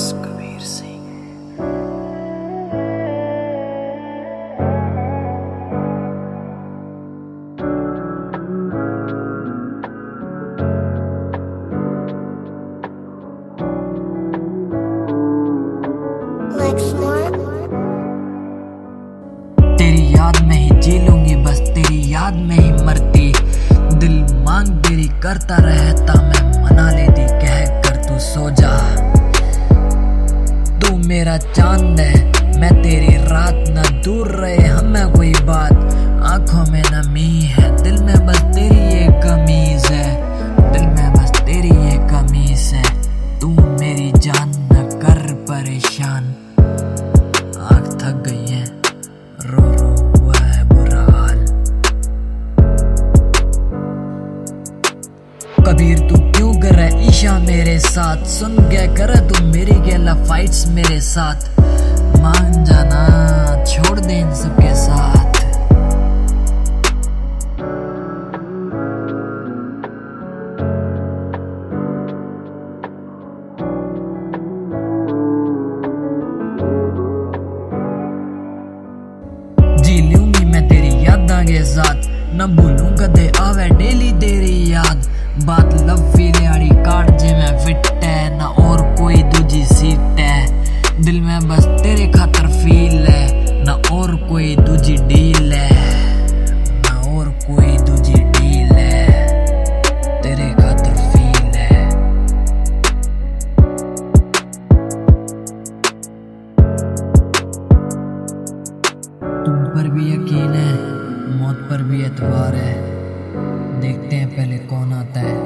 S Kabir Singh तेरी याद में ही जी लूँगी बस तेरी याद में ही मरती। दिल मांग तेरी करता रहता मैं। नमी है दिल में बस तेरी ये कमीज है। दिल में बस तेरी ये कमीज है। तू मेरी जान न कर परेशान। आग थक गई है। रो रो, हुआ है बुरा हाल। कबीर, तू क्यों कर ईशा मेरे साथ। सुन के कर, तू मेरी गेला फाइट्स मेरे साथ। मान जाना, छोड़ दे इन सबके साथ। मैं तेरी यादां के साथ। न भूलूं कदे आवे डेली तेरी याद। बात लव फिर आड़ी काट जे मैं फिट है तुम पर भी यकीन है, मौत पर भी एतबार है। देखते हैं पहले कौन आता है।